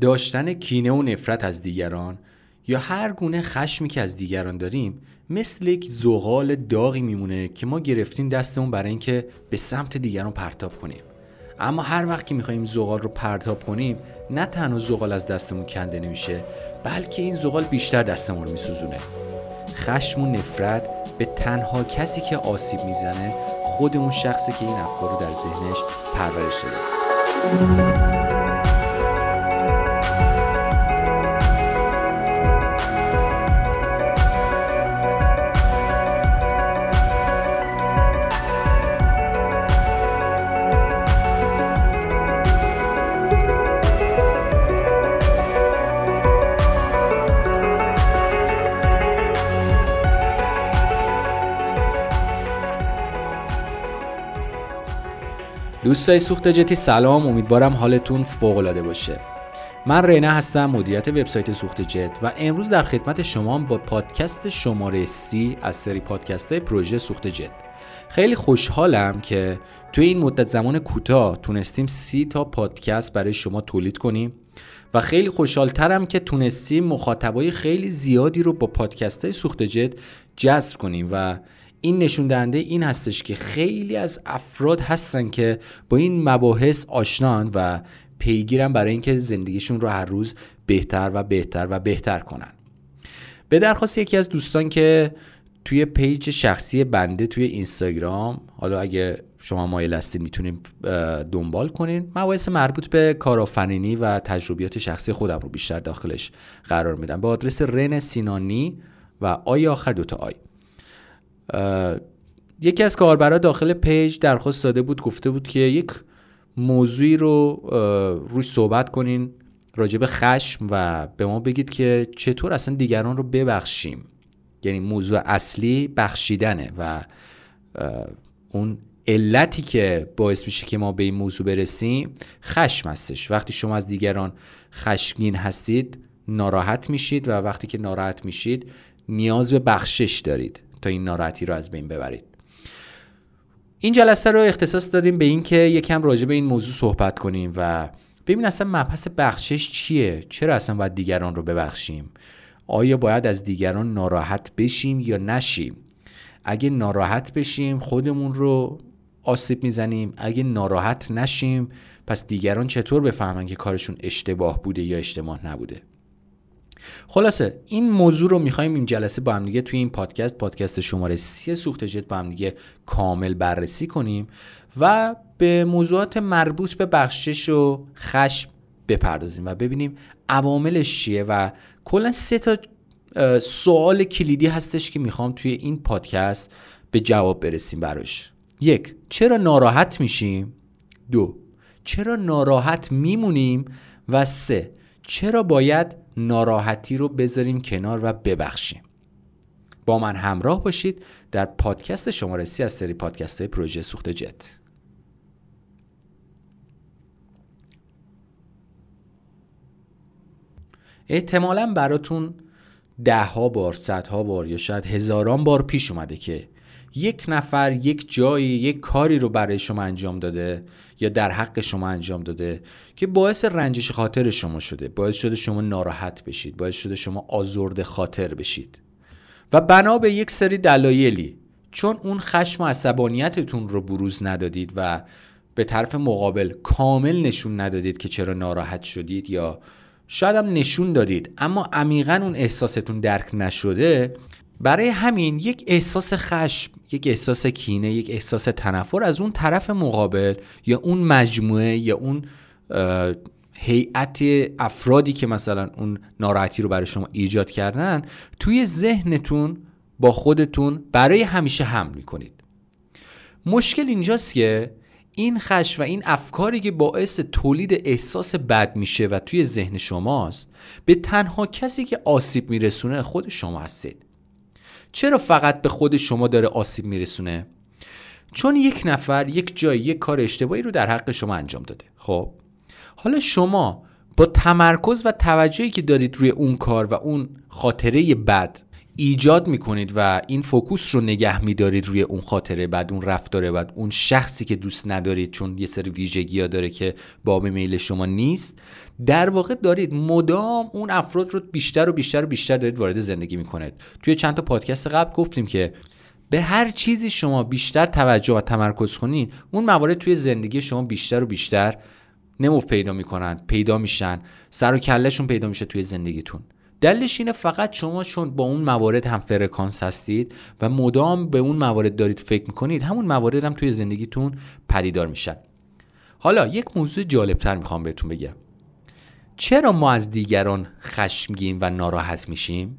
داشتن کینه و نفرت از دیگران یا هر گونه خشمی که از دیگران داریم مثل یک زغال داغی میمونه که ما گرفتیم دستمون برای اینکه به سمت دیگران پرتاب کنیم. اما هر وقت که می‌خوایم زغال رو پرتاب کنیم نه تنها زغال از دستمون کنده نمیشه بلکه این زغال بیشتر دستمون میسوزونه. خشم و نفرت به تنها کسی که آسیب می‌زنه خود اون شخصی که این افکار رو در ذهنش پرورش داده. دوستای سوخت جتی سلام. امیدوارم حالتون فوق العاده باشه. من رینا هستم مدیریت وبسایت سوخت جت و امروز در خدمت شما با پادکست شماره سی از سری پادکست های پروژه سوخت جت. خیلی خوشحالم که توی این مدت زمان کوتاه تونستیم سی تا پادکست برای شما تولید کنیم و خیلی خوشحالترم که تونستیم مخاطبای خیلی زیادی رو با پادکست های سوخت جت جذب کنیم و این نشون دهنده این هستش که خیلی از افراد هستن که با این مباحث آشنان و پیگیرن برای اینکه زندگیشون رو هر روز بهتر و بهتر و بهتر کنن. به درخواست یکی از دوستان که توی پیج شخصی بنده توی اینستاگرام حالا اگه شما مایل هستید می‌تونیم دنبال کنین. مباحث مربوط به کارآفرینی و تجربیات شخصی خودم رو بیشتر داخلش قرار میدم. با آدرس رن سینانی و I آخر دوتا I. یکی از کاربرا داخل پیج درخواست داده بود گفته بود که یک موضوعی رو روی صحبت کنین راجب خشم و به ما بگید که چطور اصلا دیگران رو ببخشیم. یعنی موضوع اصلی بخشیدنه و اون علتی که باعث میشه که ما به این موضوع برسیم خشم هستش. وقتی شما از دیگران خشمگین هستید ناراحت میشید و وقتی که ناراحت میشید نیاز به بخشش دارید. تا این ناراحتی رو از بین ببرید. این جلسه رو اختصاص دادیم به اینکه یکم راجع به این موضوع صحبت کنیم و ببین اصلا مبحث بخشش چیه؟ چرا اصلا باید دیگران رو ببخشیم؟ آیا باید از دیگران ناراحت بشیم یا نشیم؟ اگه ناراحت بشیم خودمون رو آسیب می‌زنیم. اگه ناراحت نشیم پس دیگران چطور بفهمن که کارشون اشتباه بوده یا اشتباه نبوده؟ خلاصه این موضوع رو می‌خوایم این جلسه با هم دیگه توی این پادکست پادکست شماره سی سوخت جت با هم دیگه کامل بررسی کنیم و به موضوعات مربوط به بخشش و خشم بپردازیم و ببینیم عواملش چیه و کلا سه تا سوال کلیدی هستش که می‌خوام توی این پادکست به جواب برسیم براش. یک چرا ناراحت میشیم؟ دو چرا ناراحت میمونیم؟ و سه چرا باید ناراحتی رو بذاریم کنار و ببخشیم. با من همراه باشید در پادکست شماره سی از سری پادکست های پروژه سوخت جت. احتمالا براتون ده ها بار صدها بار یا شاید هزاران بار پیش اومده که یک نفر یک جایی یک کاری رو برای شما انجام داده یا در حق شما انجام داده که باعث رنجش خاطر شما شده باعث شده شما ناراحت بشید باعث شده شما آزرده خاطر بشید. و بنا به یک سری دلایلی چون اون خشم و عصبانیتتون رو بروز ندادید و به طرف مقابل کامل نشون ندادید که چرا ناراحت شدید یا شاید هم نشون دادید اما عمیقا اون احساستون درک نشده برای همین یک احساس خشم یک احساس کینه یک احساس تنفر از اون طرف مقابل یا اون مجموعه یا اون هیئت افرادی که مثلا اون ناراحتی رو برای شما ایجاد کردن توی ذهنتون با خودتون برای همیشه حمل می‌کنید. مشکل اینجاست که این خش و این افکاری که باعث تولید احساس بد میشه و توی ذهن شماست به تنها کسی که آسیب میرسونه خود شما هستید. چرا فقط به خود شما داره آسیب میرسونه؟ چون یک نفر یک جای یک کار اشتباهی رو در حق شما انجام داده. خب حالا شما با تمرکز و توجهی که دارید روی اون کار و اون خاطره بد ایجاد می‌کنید و این فوکوس رو نگه میدارید روی اون خاطره بعد اون رفتاره بعد اون شخصی که دوست ندارید چون یه سری ویژگی ها داره که باب میل شما نیست. در واقع دارید مدام اون افراد رو بیشتر و بیشتر و بیشتر دارید وارد زندگی می‌کنید. توی چند تا پادکست قبل گفتیم که به هر چیزی شما بیشتر توجه و تمرکز کنید اون موارد توی زندگی شما بیشتر و بیشتر نمو پیدا می‌کنن پیدا میشن سر و کلشون پیدا میشه توی زندگیتون. دلش اینه فقط شما چون با اون موارد هم فرکانس هستید و مدام به اون موارد دارید فکر می‌کنید همون موارد هم توی زندگیتون پدیدار میشن. حالا یک موضوع جالبتر می‌خوام بهتون بگم. چرا ما از دیگران خشمگین و ناراحت میشیم؟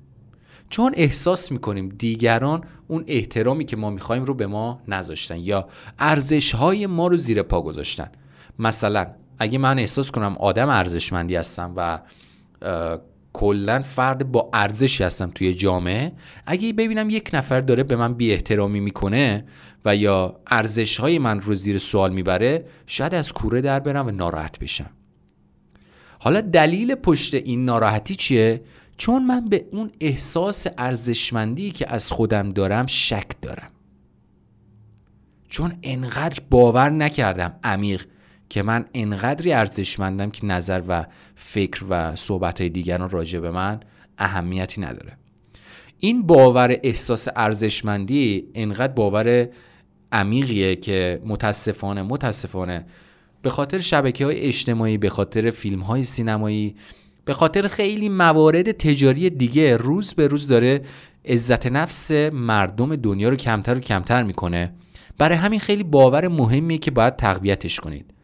چون احساس می‌کنیم دیگران اون احترامی که ما می‌خوایم رو به ما نذاشتن یا ارزش های ما رو زیر پا گذاشتن. مثلا اگه من احساس کنم آدم ارزشمندی هستم و کلا فرد با ارزشی هستم توی جامعه. اگه ببینم یک نفر داره به من بی احترامی می‌کنه و یا ارزش های من رو زیر سوال می‌بره شاید از کوره در برم و ناراحت بشم. حالا دلیل پشت این ناراحتی چیه؟ چون من به اون احساس ارزشمندی که از خودم دارم شک دارم. چون انقدر باور نکردم عمیق که من انقدری ارزشمندم که نظر و فکر و صحبت های دیگران راجع به من اهمیتی نداره. این باور احساس ارزشمندی انقدر باور عمیقیه که متاسفانه متاسفانه به خاطر شبکه های اجتماعی به خاطر فیلم های سینمایی به خاطر خیلی موارد تجاری دیگه روز به روز داره عزت نفس مردم دنیا رو کمتر و کمتر می‌کنه. برای همین خیلی باور مهمیه که باید تقویتش کنید.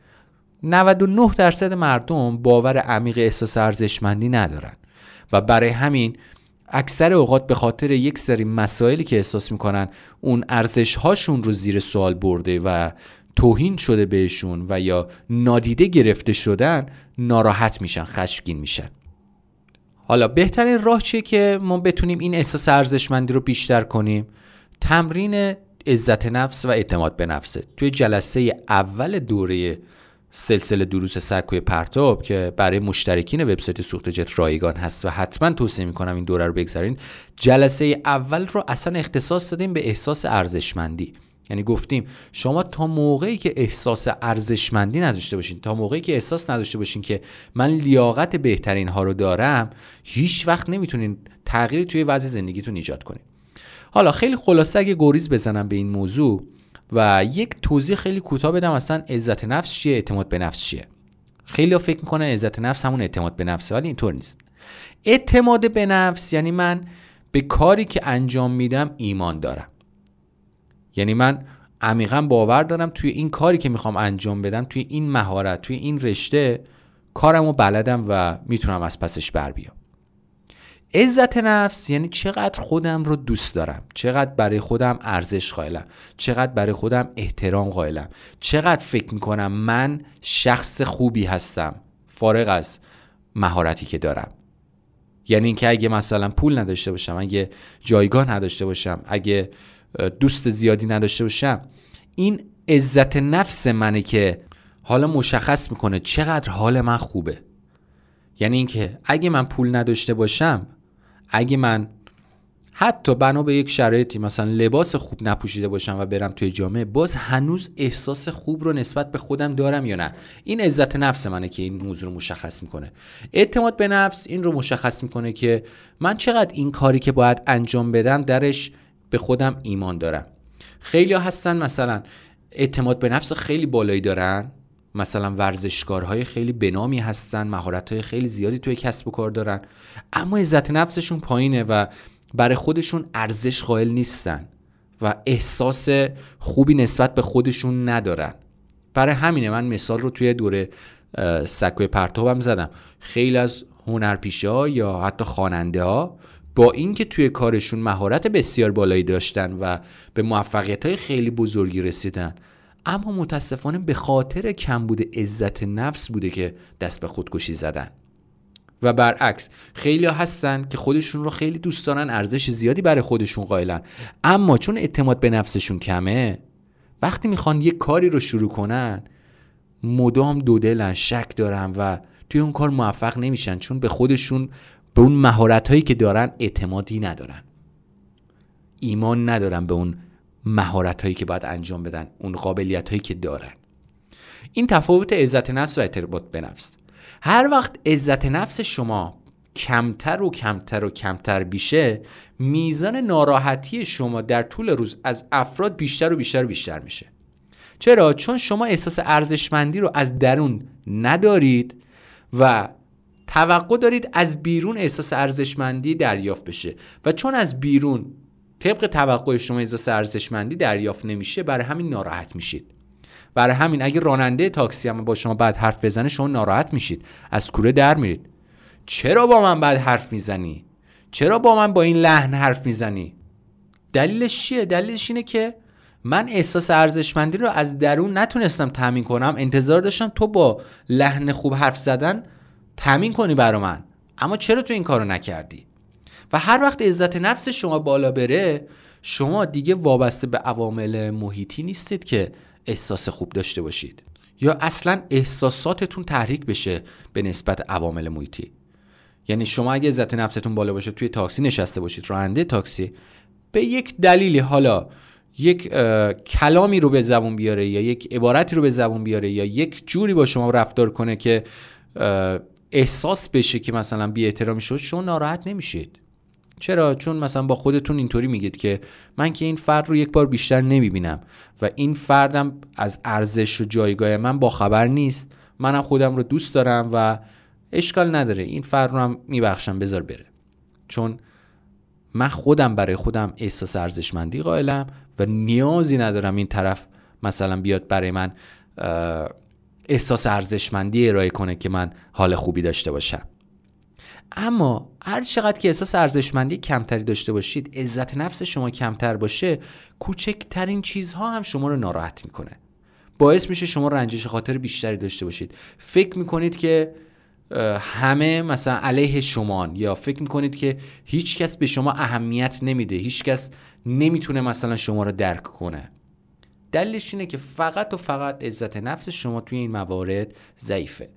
99 درصد مردم باور عمیق احساس ارزشمندی ندارن. و برای همین اکثر اوقات به خاطر یک سری مسائلی که احساس می‌کنن اون ارزش هاشون رو زیر سوال برده و توهین شده بهشون و یا نادیده گرفته شدن ناراحت میشن خشمگین میشن. حالا بهترین راه چیه که ما بتونیم این احساس ارزشمندی رو بیشتر کنیم؟ تمرین عزت نفس و اعتماد به نفسه. توی جلسه اول دوره سلسله دروس سکوی پرتاب که برای مشترکین وبسایت سوخت جت رایگان هست و حتما توصیه می‌کنم این دوره رو بگذارین. جلسه اول رو اصلا اختصاص دادیم به احساس ارزشمندی. یعنی گفتیم شما تا موقعی که احساس ارزشمندی نداشته باشین تا موقعی که احساس نداشته باشین که من لیاقت بهترین ها رو دارم هیچ وقت نمی‌تونین تغییری توی وضع زندگیتون ایجاد کنین. حالا خیلی خلاصه اگه گریز بزنم به این موضوع و یک توضیح خیلی کوتاه بدم اصلا عزت نفس چیه اعتماد به نفس چیه؟ خیلی فکر می‌کنه عزت نفس همون اعتماد به نفسه ولی اینطور نیست. اعتماد به نفس یعنی من به کاری که انجام میدم ایمان دارم. یعنی من عمیقا باور دارم توی این کاری که می‌خوام انجام بدم توی این مهارت توی این رشته کارم رو بلدم و می‌تونم از پسش بر بیام. عزت نفس یعنی چقدر خودم رو دوست دارم چقدر برای خودم ارزش قائلم چقدر برای خودم احترام قائلم چقدر فکر می‌کنم من شخص خوبی هستم فارغ از مهارتی که دارم. یعنی اینکه اگه مثلا پول نداشته باشم اگه جایگاه نداشته باشم اگه دوست زیادی نداشته باشم این عزت نفس منه که حالا مشخص می‌کنه چقدر حال من خوبه. یعنی اینکه اگه من پول نداشته باشم اگه من حتی بنا به یک شرایطی مثلا لباس خوب نپوشیده باشم و برم توی جامعه باز هنوز احساس خوب رو نسبت به خودم دارم یا نه؟ این عزت نفس منه که این موضوع رو مشخص می‌کنه. اعتماد به نفس این رو مشخص می‌کنه که من چقدر این کاری که باید انجام بدم درش به خودم ایمان دارم. خیلی هستن مثلا اعتماد به نفس خیلی بالایی دارن. مثلا ورزشکارهای خیلی بنامی هستن مهارت‌های خیلی زیادی توی کسب و کار دارن اما عزت نفسشون پایینه و برای خودشون ارزش قائل نیستن و احساس خوبی نسبت به خودشون ندارن. برای همینه من مثال رو توی دوره سکوی پرتابم زدم. خیلی از هنرپیشه ها یا حتی خواننده ها با اینکه توی کارشون مهارت بسیار بالایی داشتن و به موفقیت های خیلی بزرگی رسیدن اما متاسفانه به خاطر کمبود عزت نفس بوده که دست به خودکشی زدن. و برعکس خیلی هستن که خودشون رو خیلی دوست دارن ارزش زیادی برای خودشون قائلن. اما چون اعتماد به نفسشون کمه وقتی می‌خوان یک کاری رو شروع کنن مدام دودلن شک دارن و توی اون کار موفق نمیشن چون به خودشون به اون مهارت هایی که دارن اعتمادی ندارن. ایمان ندارن به اون مهارت هایی که باید انجام بدن اون قابلیت هایی که دارن. این تفاوت عزت نفس و ارتباط به نفس هر وقت عزت نفس شما کمتر و کمتر و کمتر بیشه میزان ناراحتی شما در طول روز از افراد بیشتر و بیشتر و بیشتر میشه. چرا؟ چون شما احساس ارزشمندی رو از درون ندارید و توقع دارید از بیرون احساس ارزشمندی دریافت بشه. و چون از بیرون طبق توقع شما احساس ارزشمندی دریافت نمیشه برای همین ناراحت میشید. برای همین اگه راننده تاکسی هم با شما بعد حرف بزنه شما ناراحت میشید. از کوره در میرید. چرا با من بعد حرف می‌زنی؟ چرا با من با این لحن حرف می‌زنی؟ دلیلش چیه؟ دلیلش اینه که من احساس ارزشمندی رو از درون نتونستم تامین کنم. انتظار داشتم تو با لحن خوب حرف زدن تامین کنی برا من. اما چرا تو این کارو نکردی؟ و هر وقت عزت نفس شما بالا بره شما دیگه وابسته به عوامل محیطی نیستید که احساس خوب داشته باشید. یا اصلا احساساتتون تحریک بشه به نسبت عوامل محیطی. یعنی شما اگه عزت نفستون بالا باشه توی تاکسی نشسته باشید راننده تاکسی به یک دلیلی حالا یک کلامی رو به زبون بیاره یا یک عبارتی رو به زبون بیاره یا یک جوری با شما رفتار کنه که احساس بشه که مثلا بی احترامی شد شما ناراحت نمیشید. چرا؟ چون مثلا با خودتون اینطوری میگید که من که این فرد رو یک بار بیشتر نمی‌بینم و این فردم از ارزش و جایگاه من با خبر نیست. منم خودم رو دوست دارم و اشکال نداره. این فرد رو هم میبخشم. بذار بره. چون من خودم برای خودم احساس ارزشمندی قائلم و نیازی ندارم این طرف مثلا بیاد برای من احساس ارزشمندی ارائه کنه که من حال خوبی داشته باشم. اما هر چقدر که احساس ارزشمندی کمتری داشته باشید عزت نفس شما کمتر باشه کوچکترین چیزها هم شما رو ناراحت می‌کنه. باعث میشه شما رنجش خاطر بیشتری داشته باشید. فکر می‌کنید که همه مثلا علیه شما یا فکر می‌کنید که هیچ کس به شما اهمیت نمیده هیچ کس نمی‌تونه مثلا شما رو درک کنه. دلیلش اینه که فقط و فقط عزت نفس شما توی این موارد ضعیفه.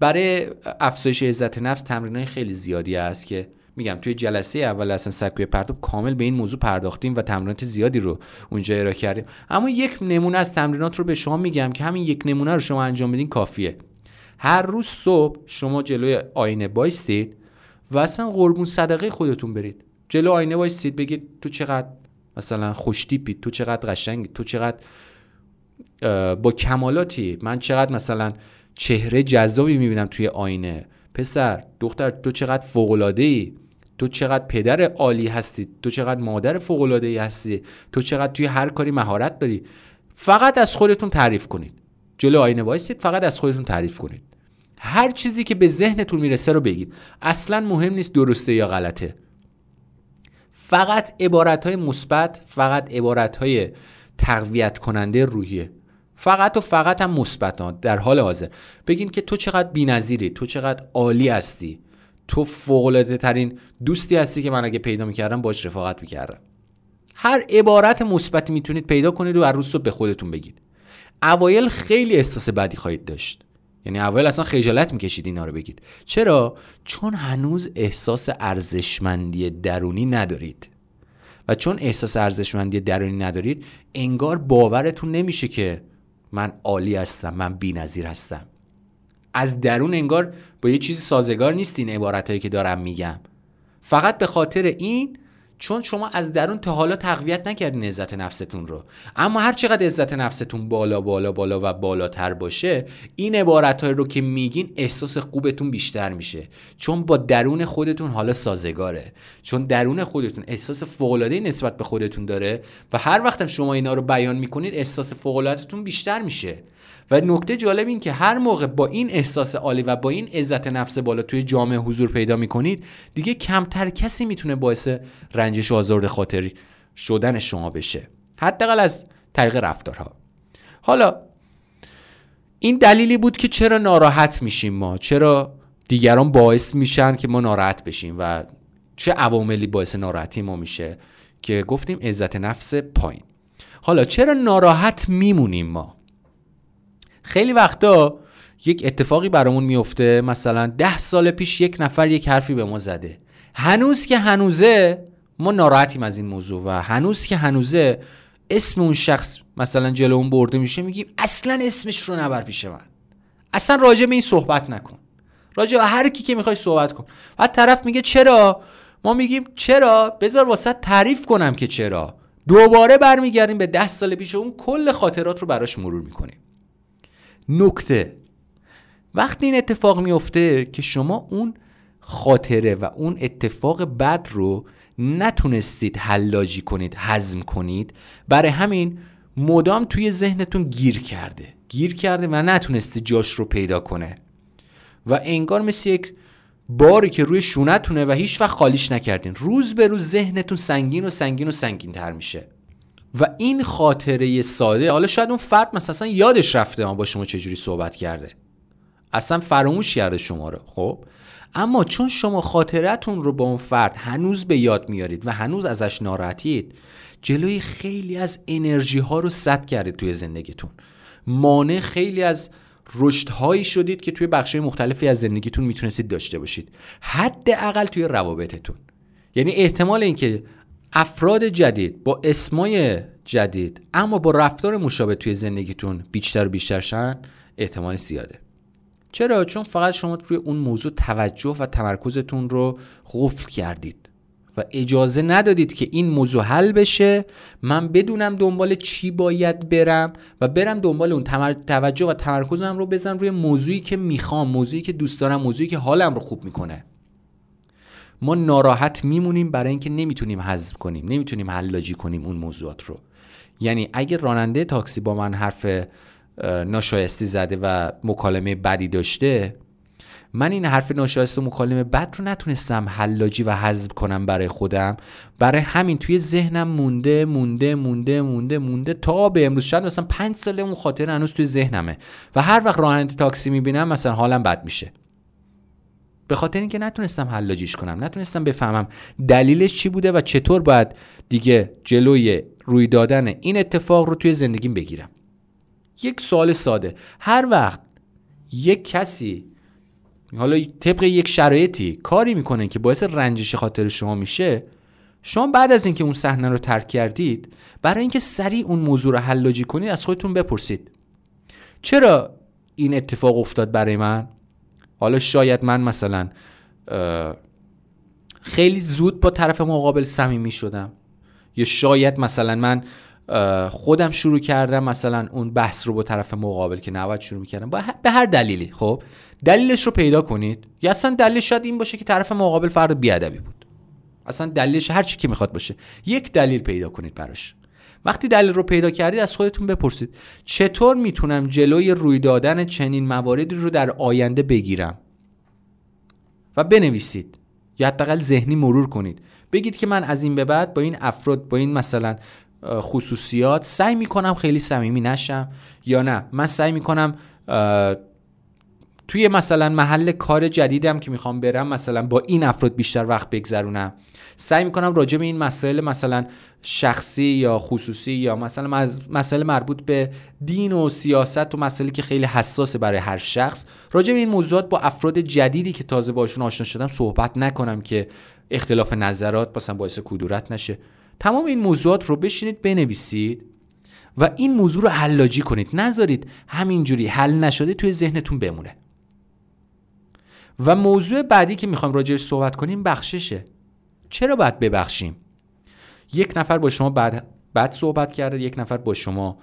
برای افزایش عزت نفس تمرین خیلی زیادی است که میگم توی جلسه اول اصلا سکوی پرتاب کامل به این موضوع پرداختیم و تمرینات زیادی رو اونجا ارائه کردیم. اما یک نمونه از تمرینات رو به شما میگم که همین یک نمونه رو شما انجام بدین کافیه. هر روز صبح شما جلوی آینه بایستید و اصلا قربون صدقه خودتون برید. جلو آینه بایستید بگید تو چقدر مثلا خوشتیپید تو چقدر قشنگی تو چقدر با کمالاتی من چقدر مثلا چهره جذابی می‌بینم توی آینه. پسر دختر تو چقدر فوقلاده ای تو چقدر پدر عالی هستی. تو چقدر مادر فوقلاده ای هستی. تو چقدر توی هر کاری مهارت داری. فقط از خودتون تعریف کنید. جلو آینه وایسید فقط از خودتون تعریف کنید. هر چیزی که به ذهنتون می‌رسه رو بگید. اصلا مهم نیست درسته یا غلطه. فقط عبارت های مثبت فقط عبارت های تقویت کننده روحیه. فقط و فقط هم مثبت در حال حاضر. بگین که تو چقدر بی‌نظیری تو چقدر عالی هستی. تو فوق ترین دوستی هستی که من اگه پیدا می‌کردم باش رفاقت می‌کردم. هر عبارت مثبتی می‌تونید پیدا کنید و عروس رو به خودتون بگید. اوایل خیلی احساس بدی خواهید داشت. یعنی اول اصلا خجالت می‌کشید اینا رو بگید. چرا؟ چون هنوز احساس ارزشمندی درونی ندارید. و چون احساس ارزشمندی درونی ندارید انگار باورتون نمیشه که من عالی هستم من بی‌نظیر هستم. از درون انگار با یه چیزی سازگار نیست این عبارتهایی که دارم میگم. فقط به خاطر این چون شما از درون تا حالا تقویت نکردین عزت نفستون رو. اما هر چقدر عزت نفستون بالا بالا بالا و بالاتر باشه این عبارت رو که میگین احساس خوبتون بیشتر میشه. چون با درون خودتون حالا سازگاره. چون درون خودتون احساس فوقالعاده نسبت به خودتون داره و هر وقتم شما اینا رو بیان می‌کنید احساس فوقالعادهتون بیشتر میشه. و نکته جالب این که هر موقع با این احساس عالی و با این عزت نفس بالا توی جامعه حضور پیدا می‌کنید دیگه کمتر کسی می‌تونه باعث رنجش و آزرد خاطری شدن شما بشه. حداقل از طریق رفتارها. حالا این دلیلی بود که چرا ناراحت میشیم ما؟ چرا دیگران باعث میشن که ما ناراحت بشیم و چه عواملی باعث ناراحتی ما میشه که گفتیم عزت نفس پایین. حالا چرا ناراحت میمونیم ما؟ خیلی وقتا یک اتفاقی برامون میفته مثلا ده سال پیش یک نفر یک حرفی به ما زده. هنوز که هنوزه ما ناراحتیم از این موضوع و هنوز که هنوزه اسم اون شخص مثلا جلو اون برده میشه میگیم اصلا اسمش رو نبر پیش من. اصلا راجع به این صحبت نکن. راجع به هر کی که می‌خوای صحبت کن. بعد طرف میگه چرا؟ ما میگیم چرا؟ بذار واسه تعریف کنم که چرا. دوباره برمیگردیم به ده سال پیش اون کل خاطرات رو براش مرور می‌کنیم. نکته. وقتی این اتفاق میفته که شما اون خاطره و اون اتفاق بد رو نتونستید حلاجی کنید هضم کنید برای همین مدام توی ذهنتون گیر کرده. گیر کرده و نتونستی جاش رو پیدا کنه. و انگار مثل یک باری که روی شونتونه و هیچ وقت خالیش نکردین. روز به روز ذهنتون سنگین و سنگین و سنگین تر میشه. و این خاطره ساده حالا شاید اون فرد مثلا یادش رفته ما با شما چجوری صحبت کرده. اصلا فراموش کرده شما رو خب؟ اما چون شما خاطرتون رو با اون فرد هنوز به یاد میارید و هنوز ازش ناراحتید جلوی خیلی از انرژی ها رو سد کردید توی زندگیتون. مانع خیلی از رشدهایی شدید که توی بخش مختلفی از زندگیتون می‌تونستید داشته باشید. حداقل توی روابطتون. یعنی احتمال اینکه افراد جدید با اسمای جدید اما با رفتار مشابه توی زندگیتون بیشتر و بیشتر شن احتمال زیاده. چرا؟ چون فقط شما روی اون موضوع توجه و تمرکزتون رو قفل کردید و اجازه ندادید که این موضوع حل بشه. من بدونم دنبال چی باید برم و برم دنبال اون توجه و تمرکزم رو بزنم روی موضوعی که می‌خوام موضوعی که دوست دارم موضوعی که حالم رو خوب می‌کنه. ما ناراحت میمونیم برای اینکه نمی‌تونیم حذف کنیم نمی‌تونیم حلاجی کنیم اون موضوعات رو. یعنی اگه راننده تاکسی با من حرف ناشایستی زده و مکالمه بدی داشته من این حرف ناشایست و مکالمه بد رو نتونستم حلاجی و حذف کنم برای خودم. برای همین توی ذهنم مونده مونده مونده مونده مونده تا به امروز. شاید مثلا پنج ساله اون خاطر هنوز توی ذهنمه. و هر وقت راننده تاکسی می‌بینم مثلا حالم بد میشه. به خاطر اینکه نتونستم حلاجیش کنم نتونستم بفهمم دلیلش چی بوده و چطور باید دیگه جلوی روی دادن این اتفاق رو توی زندگیم بگیرم. یک سوال ساده. هر وقت یک کسی حالا طبق یک شرایطی کاری می‌کنه که باعث رنجش خاطر شما میشه شما بعد از اینکه اون صحنه رو ترک کردید برای اینکه سریع اون موضوع رو حلاجی کنید از خودتون بپرسید. چرا این اتفاق افتاد برای من؟ حالا شاید من مثلا خیلی زود با طرف مقابل صمیمی شدم. یا شاید مثلا من خودم شروع کردم مثلا اون بحث رو با طرف مقابل که نباید شروع می‌کردم. به هر دلیلی خب؟ دلیلش رو پیدا کنید. یا اصلا دلیلش شاید این باشه که طرف مقابل فرد بیادبی بود. اصلا دلیلش هر چی که می‌خواد باشه. یک دلیل پیدا کنید براش. وقتی دلیل رو پیدا کردید از خودتون بپرسید. چطور می‌تونم جلوی روی دادن چنین مواردی رو در آینده بگیرم؟ و بنویسید. یا حداقل ذهنی مرور کنید. بگید که من از این به بعد با این افراد با این مثلا خصوصیات سعی می‌کنم خیلی صمیمی نشم یا نه. من سعی می‌کنم توی مثلا محل کار جدیدم که می‌خوام برم مثلا با این افراد بیشتر وقت بگذرونم. سعی می‌کنم راجع به این مسائل مثلا شخصی یا خصوصی یا مثلا مسائل مربوط به دین و سیاست و مسائلی که خیلی حساسه برای هر شخص راجع به این موضوعات با افراد جدیدی که تازه باشون آشنا شدم صحبت نکنم که اختلاف نظرات مثلا باعث کدورت نشه. تمام این موضوعات رو بشینید بنویسید و این موضوع رو حلاجی کنید. نذارید همینجوری حل نشده توی ذهنتون بمونه. و موضوع بعدی که می‌خوایم راجعش صحبت کنیم بخششه. چرا باید ببخشیم؟ یک نفر با شما بعد, بعد صحبت کرده یک نفر با شما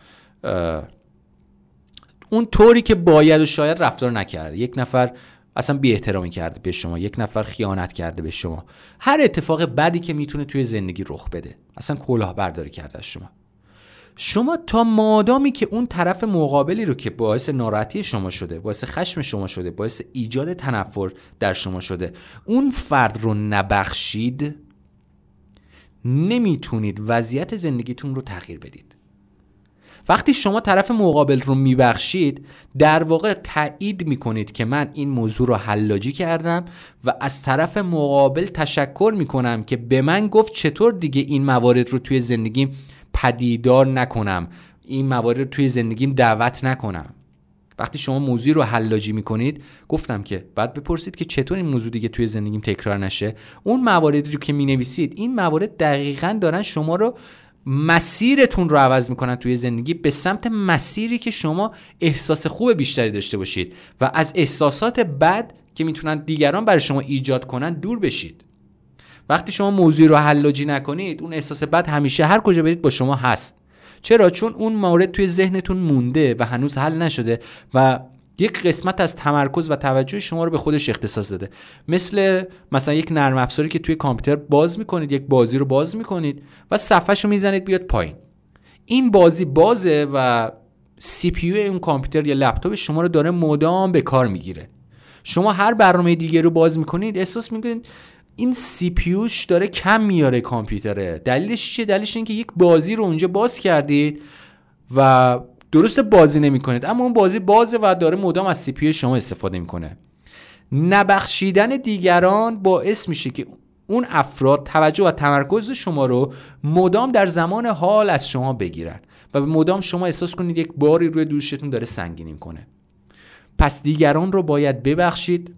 اون طوری که باید و شاید رفتار نکرده. یک نفر اصلا بی احترامی کرده به شما یک نفر خیانت کرده به شما. هر اتفاق بدی که می‌تونه توی زندگی رخ بده. اصلا کلاه برداری کرده از شما. شما تا مادامی که اون طرف مقابلی رو که باعث ناراحتی شما شده باعث خشم شما شده باعث ایجاد تنفر در شما شده اون فرد رو نبخشید نمی‌تونید وضعیت زندگیتون رو تغییر بدید. وقتی شما طرف مقابل رو میبخشید در واقع تایید می‌کنید که من این موضوع رو حلاجی کردم و از طرف مقابل تشکر می‌کنم که به من گفت چطور دیگه این موارد رو توی زندگیم پدیدار نکنم. این موارد رو توی زندگیم دعوت نکنم. وقتی شما موضوعی رو حلاجی می‌کنید گفتم که بعد بپرسید که چطور این موضوع دیگه توی زندگیم تکرار نشه؟ اون مواردی رو که می‌نویسید این موارد دقیقا دارن شما رو مسیرتون رو عوض می‌کنن توی زندگی به سمت مسیری که شما احساس خوب بیشتری داشته باشید و از احساسات بد که می‌تونن دیگران برای شما ایجاد کنن دور بشید. وقتی شما موضوعی رو حلاجی نکنید اون احساس بد همیشه هر کجا برید با شما هست. چرا؟ چون اون مورد توی ذهنتون مونده و هنوز حل نشده و یک قسمت از تمرکز و توجه شما رو به خودش اختصاص داده. مثل مثلا یک نرم افزاری که توی کامپیوتر باز می‌کنید یک بازی رو باز می‌کنید و صفحه رو می‌زنید بیاد پایین. این بازی بازه و سی پی اون کامپیوتر یا لپتاپ شما رو داره مدام به کار می‌گیره. شما هر برنامه دیگه رو باز می‌کنید احساس می‌کنید این سی پیوش داره کم میاره کامپیوتره. دلیلش چیه؟ دلیلش اینه که یک بازی رو اونجا باز کردید و درست بازی نمی‌کنید. اما اون بازی بازه و داره مدام از سی پیو شما استفاده می‌کنه. نبخشیدن دیگران باعث میشه که اون افراد توجه و تمرکز شما رو مدام در زمان حال از شما بگیرن و به مدام شما احساس کنید یک باری روی دوشتون داره سنگینی کنه پس دیگران رو باید ببخشید.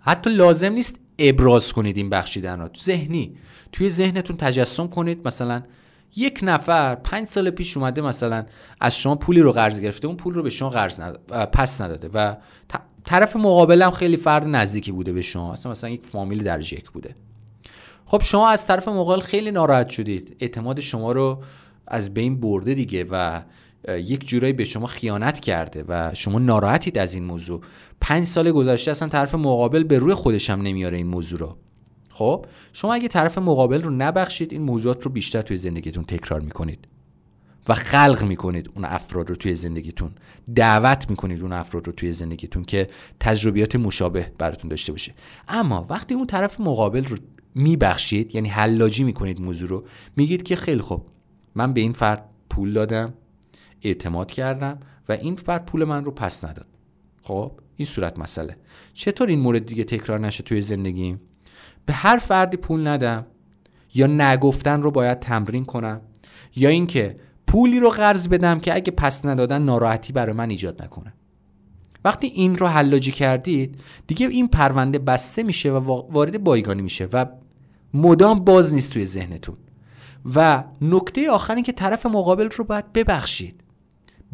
حتی لازم نیست ابراز کنید این بخشیدن رو ذهنی. توی ذهنتون تجسم کنید. مثلا یک نفر پنج سال پیش اومده مثلا از شما پولی رو قرض گرفته. اون پول رو به شما قرض پس نداده. و طرف مقابل هم خیلی فرد نزدیکی بوده به شما. اصلا مثلا یک فامیل درجه یک بوده. خب شما از طرف مقابل خیلی ناراحت شدید. اعتماد شما رو از بین برده دیگه و یک جورایی به شما خیانت کرده و شما ناراحتید از این موضوع. پنج سال گذشته اصلا طرف مقابل به روی خودش هم نمیاره این موضوع رو. خب؟ شما اگه طرف مقابل رو نبخشید این موضوعات رو بیشتر توی زندگیتون تکرار می‌کنید. و خلق می‌کنید اون افراد رو توی زندگیتون. دعوت می‌کنید اون افراد رو توی زندگیتون که تجربیات مشابه براتون داشته باشه. اما وقتی اون طرف مقابل رو میبخشید یعنی حلاجی می‌کنید موضوع رو میگید که خیلی خوب من به این فرد پول دادم. اعتماد کردم و این فرد پول من رو پس نداد. خب این صورت مسئله. چطور این مورد دیگه تکرار نشه توی زندگیم؟ به هر فردی پول ندم یا نگفتن رو باید تمرین کنم یا اینکه پولی رو قرض بدم که اگه پس ندادن ناراحتی برای من ایجاد نکنه. وقتی این رو حلاجی کردید دیگه این پرونده بسته میشه و وارد بایگانی میشه و مدام باز نیست توی ذهنتون. و نکته آخری که طرف مقابل رو باید ببخشید.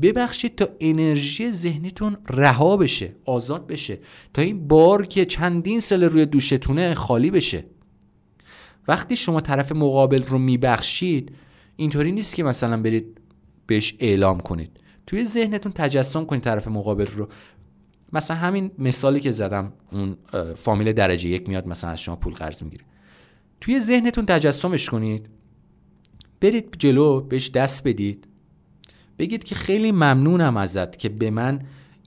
ببخشید تا انرژی ذهنیتون رها بشه آزاد بشه. تا این بار که چندین سال روی دوشتونه خالی بشه. وقتی شما طرف مقابل رو میبخشید اینطوری نیست که مثلا برید بهش اعلام کنید. توی ذهنتون تجسم کنید طرف مقابل رو. مثلا همین مثالی که زدم اون فامیل درجه یک میاد مثلا از شما پول قرض می‌گیره. توی ذهنتون تجسمش کنید. برید جلو بهش دست بدید. بگید که خیلی ممنونم ازت که به من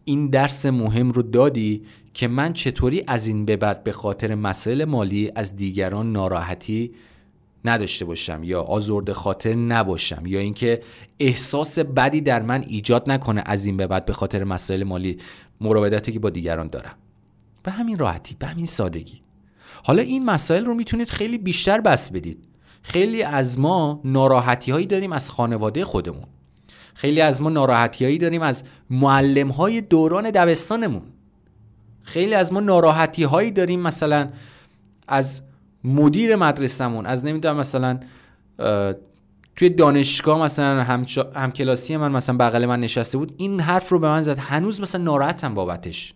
این درس مهم رو دادی که من چطوری از این به بعد به خاطر مسائل مالی از دیگران ناراحتی نداشته باشم یا آزرده خاطر نباشم یا اینکه احساس بدی در من ایجاد نکنه از این به بعد به خاطر مسائل مالی مراودتی که با دیگران دارم. به همین راحتی به همین سادگی. حالا این مسائل رو می‌تونید خیلی بیشتر بس بدید. خیلی از ما ناراحتی هایی داریم از خانواده خودمون. خیلی از ما ناراحتیایی داریم از معلم های دوران دبستانمون. خیلی از ما ناراحتی هایی داریم مثلا از مدیر مدرسهمون از نمی‌دونم مثلا توی دانشگاه مثلا هم, هم من مثلا بغل من نشسته بود این حرف رو به من زد. هنوز مثلا ناراحتم بابتش.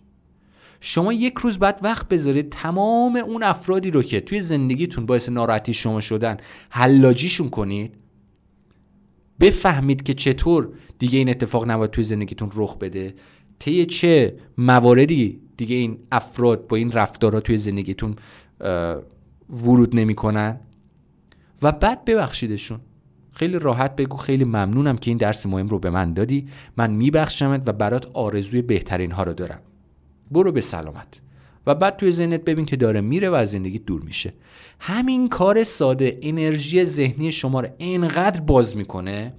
شما یک روز بعد وقت بذارید تمام اون افرادی رو که توی زندگیتون باعث ناراحتی شما شدن حلاجیشون کنید؟ بفهمید که چطور دیگه این اتفاق نباید توی زندگیتون رخ بده. طی چه مواردی دیگه این افراد با این رفتارها توی زندگیتون ورود نمی‌کنن؟ و بعد ببخشیدشون. خیلی راحت بگو خیلی ممنونم که این درس مهم رو به من دادی. من میبخشمت و برات آرزوی بهترین ها رو دارم. برو به سلامت. و بعد توی ذهنت ببین که داره میره و از زندگی دور میشه. همین کار ساده انرژی ذهنی شما رو انقدر باز می‌کنه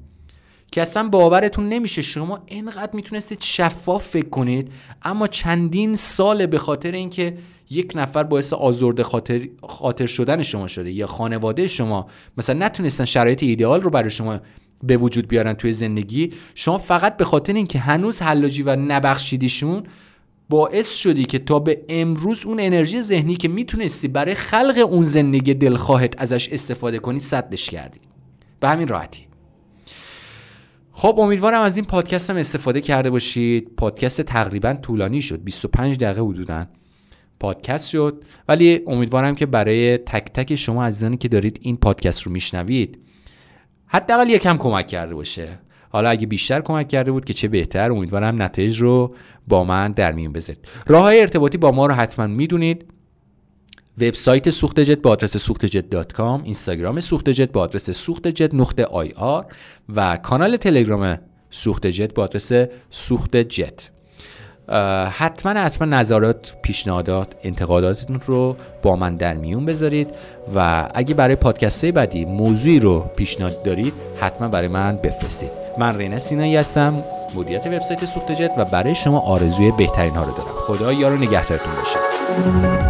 که اصلا باورتون نمیشه شما انقدر می‌تونستید شفاف فکر کنید اما چندین سال به خاطر اینکه یک نفر باعث آزرده خاطر, خاطر شدن شما شده یا خانواده شما مثلا نتونستن شرایط ایدئال رو برای شما به وجود بیارن توی زندگی شما فقط به خاطر اینکه هنوز حلاجی و نبخشیدیشون باعث شدی که تا به امروز اون انرژی ذهنی که می‌تونستی برای خلق اون زندگی دلخواهت ازش استفاده کنی صدش کردی. به همین راحتی. خب امیدوارم از این پادکست هم استفاده کرده باشید. پادکست تقریبا طولانی شد. 25 دقیقه حدودا پادکست شد. ولی امیدوارم که برای تک تک شما عزیزانی که دارید این پادکست رو میشنوید حداقل یکم کمک کرده باشه. حالا اگه بیشتر کمک کرده بود که چه بهتر امیدوارم نتایج رو با من در میون بذارید. راه های ارتباطی با ما رو حتما می‌دونید. وبسایت سوخت جت با آدرس سوخت جت اینستاگرام سوخت جت با آدرس سوخت جت نقطه آی آر و کانال تلگرام سوخت جت با آدرس سوخت جت حتما حتما نظرات پیشنهادات انتقاداتتون رو با من در میون بذارید و اگه برای پادکست بعدی موضوعی رو پیشنهاد دارید حتما برای من بفرستید. من رینا سینایی هستم. مدیریت وبسایت سوخت جت و برای شما آرزوی بهترین ها رو دارم. خدا یارو نگهدارتون باشه.